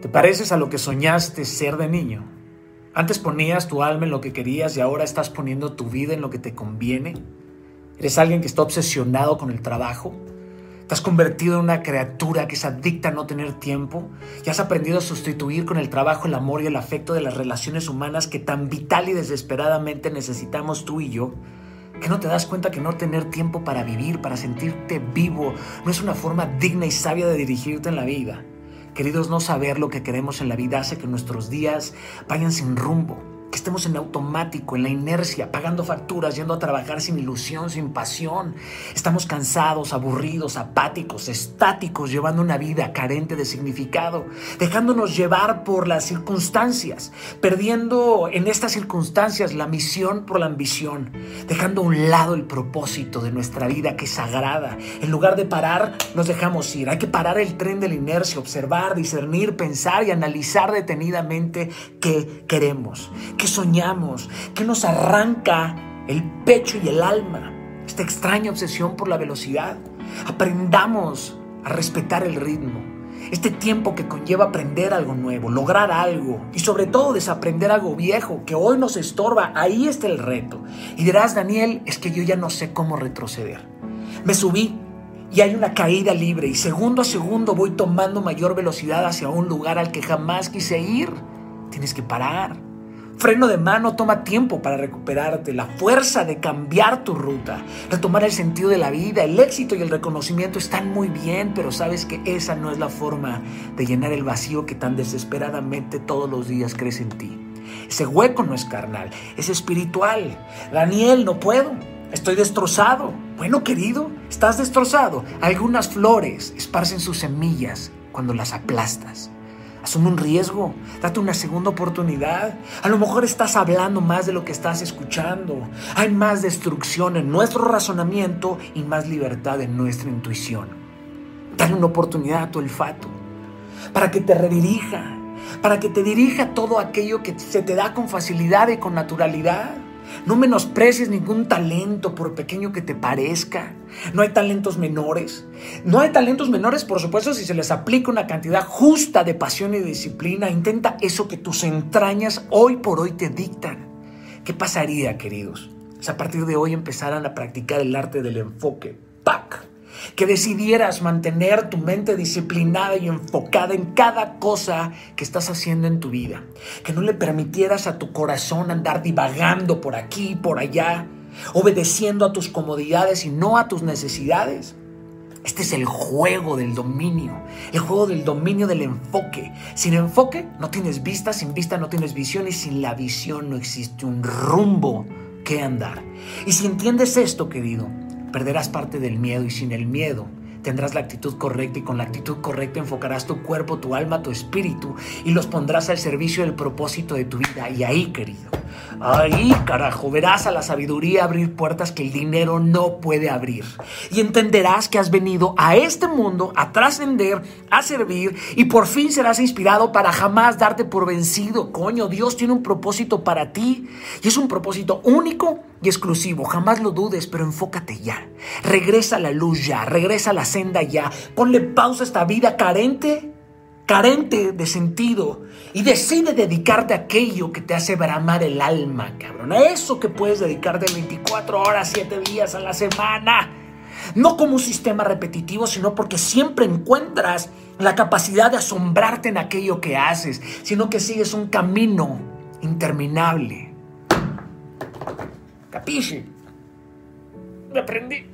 Te pareces a lo que soñaste ser de niño. Antes ponías tu alma en lo que querías y ahora estás poniendo tu vida en lo que te conviene. Eres alguien que está obsesionado con el trabajo. Te has convertido en una criatura que es adicta a no tener tiempo y has aprendido a sustituir con el trabajo el amor y el afecto de las relaciones humanas que tan vital y desesperadamente necesitamos tú y yo. Que no te das cuenta que no tener tiempo para vivir, para sentirte vivo, no es una forma digna y sabia de dirigirte en la vida. Queridos, no saber lo que queremos en la vida hace que nuestros días vayan sin rumbo que estemos en automático, en la inercia, pagando facturas, yendo a trabajar sin ilusión, sin pasión. Estamos cansados, aburridos, apáticos, estáticos, llevando una vida carente de significado, dejándonos llevar por las circunstancias, perdiendo en estas circunstancias la misión por la ambición, dejando a un lado el propósito de nuestra vida que es sagrada. En lugar de parar, nos dejamos ir. Hay que parar el tren de la inercia, observar, discernir, pensar y analizar detenidamente qué queremos ¿Qué soñamos? ¿Qué nos arranca el pecho y el alma? Esta extraña obsesión por la velocidad. Aprendamos a respetar el ritmo. Este tiempo que conlleva aprender algo nuevo, lograr algo y sobre todo desaprender algo viejo que hoy nos estorba, ahí está el reto. Y dirás, Daniel, es que yo ya no sé cómo retroceder. Me subí y hay una caída libre y segundo a segundo voy tomando mayor velocidad hacia un lugar al que jamás quise ir. Tienes que parar Freno de mano toma tiempo para recuperarte, la fuerza de cambiar tu ruta, retomar el sentido de la vida, el éxito y el reconocimiento están muy bien, pero sabes que esa no es la forma de llenar el vacío que tan desesperadamente todos los días crece en ti. Ese hueco no es carnal, es espiritual. Daniel, no puedo. Estoy destrozado. Bueno, querido, estás destrozado. Algunas flores esparcen sus semillas cuando las aplastas. Asume un riesgo, date una segunda oportunidad. A lo mejor estás hablando más de lo que estás escuchando. Hay más destrucción en nuestro razonamiento y más libertad en nuestra intuición. Dale una oportunidad a tu olfato para que te redirija, para que te dirija todo aquello que se te da con facilidad y con naturalidad. No menosprecies ningún talento, por pequeño que te parezca. No hay talentos menores. No hay talentos menores, por supuesto, si se les aplica una cantidad justa de pasión y disciplina. Intenta eso que tus entrañas hoy por hoy te dictan. ¿Qué pasaría, queridos? Si a partir de hoy empezaran a practicar el arte del enfoque. Que decidieras mantener tu mente disciplinada y enfocada en cada cosa que estás haciendo en tu vida, que no le permitieras a tu corazón andar divagando por aquí por allá, obedeciendo a tus comodidades y no a tus necesidades. Este es el juego del dominio, el juego del dominio del enfoque. Sin enfoque no tienes vista, sin vista no tienes visión y sin la visión no existe un rumbo que andar. Y si entiendes esto, querido, perderás parte del miedo y sin el miedo tendrás la actitud correcta y con la actitud correcta enfocarás tu cuerpo, tu alma, tu espíritu y los pondrás al servicio del propósito de tu vida. Y ahí, querido, ahí, carajo, verás a la sabiduría abrir puertas que el dinero no puede abrir. Y entenderás que has venido a este mundo a trascender, a servir y por fin serás inspirado para jamás darte por vencido. Coño, Dios tiene un propósito para ti y es un propósito único y exclusivo. Jamás lo dudes, pero enfócate ya. Regresa a la luz ya, regresa a la senda ya. Ponle pausa a esta vida carente, carente de sentido. Y decide dedicarte a aquello que te hace bramar el alma, cabrón. A eso que puedes dedicarte 24 horas, 7 días a la semana. No como un sistema repetitivo, sino porque siempre encuentras la capacidad de asombrarte en aquello que haces, sino que sigues un camino interminable. Capisci? Me aprendí.